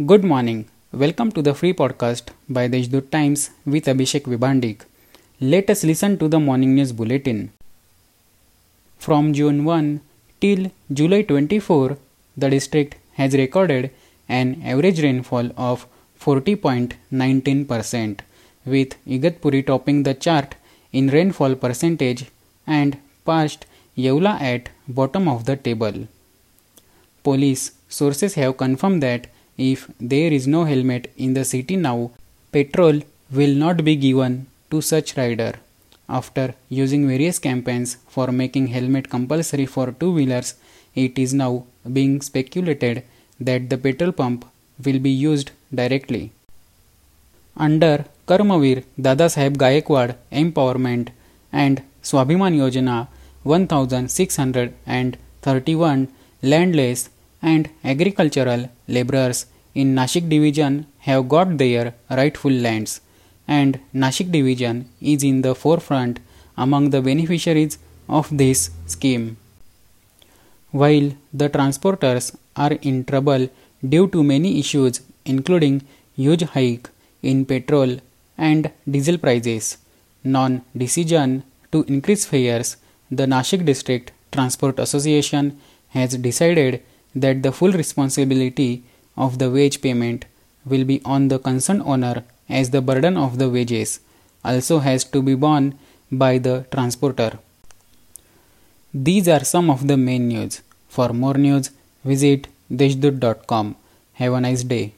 Good morning. Welcome to the free podcast by Deshdoot Times with Abhishek Vibandik. Let us listen to the morning news bulletin. From June 1 till July 24, the district has recorded an average rainfall of 40.19%, with Igatpuri topping the chart in rainfall percentage and past Yeola at bottom of the table. Police sources have confirmed that if there is no helmet in the city now, petrol will not be given to such rider. After using various campaigns for making helmet compulsory for two-wheelers, it is now being speculated that the petrol pump will be used directly. Under Karmavir Dadasaheb Gaikwad Empowerment and Swabhiman Yojana 1631 landless and agricultural laborers in Nashik division have got their rightful lands and Nashik division is in the forefront among the beneficiaries of this scheme. While the transporters are in trouble due to many issues including huge hike in petrol and diesel prices, non-decision to increase fares, the Nashik District Transport Association has decided that the full responsibility of the wage payment will be on the concerned owner as the burden of the wages also has to be borne by the transporter. These are some of the main news. For more news, visit deshdoot.com. Have a nice day.